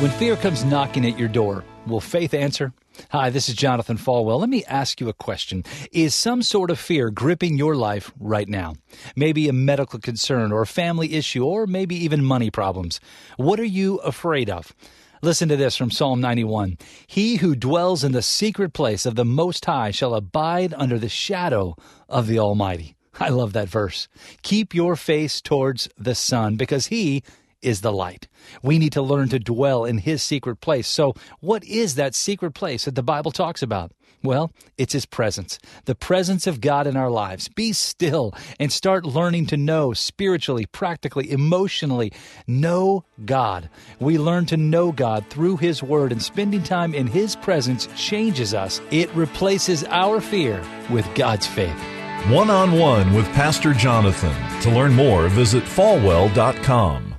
When fear comes knocking at your door, will faith answer? Hi, this is Jonathan Falwell. Let me ask you a question. Is some sort of fear gripping your life right now? Maybe a medical concern or a family issue or maybe even money problems. What are you afraid of? Listen to this from Psalm 91. He who dwells in the secret place of the Most High shall abide under the shadow of the Almighty. I love that verse. Keep your face towards the sun because he is the light. We need to learn to dwell in his secret place. So, what is that secret place that the Bible talks about? Well, it's his presence, the presence of God in our lives. Be still and start learning to know spiritually, practically, emotionally. Know God. We learn to know God through his word, and spending time in his presence changes us. It replaces our fear with God's faith. One on one with Pastor Jonathan. To learn more, visit falwell.com.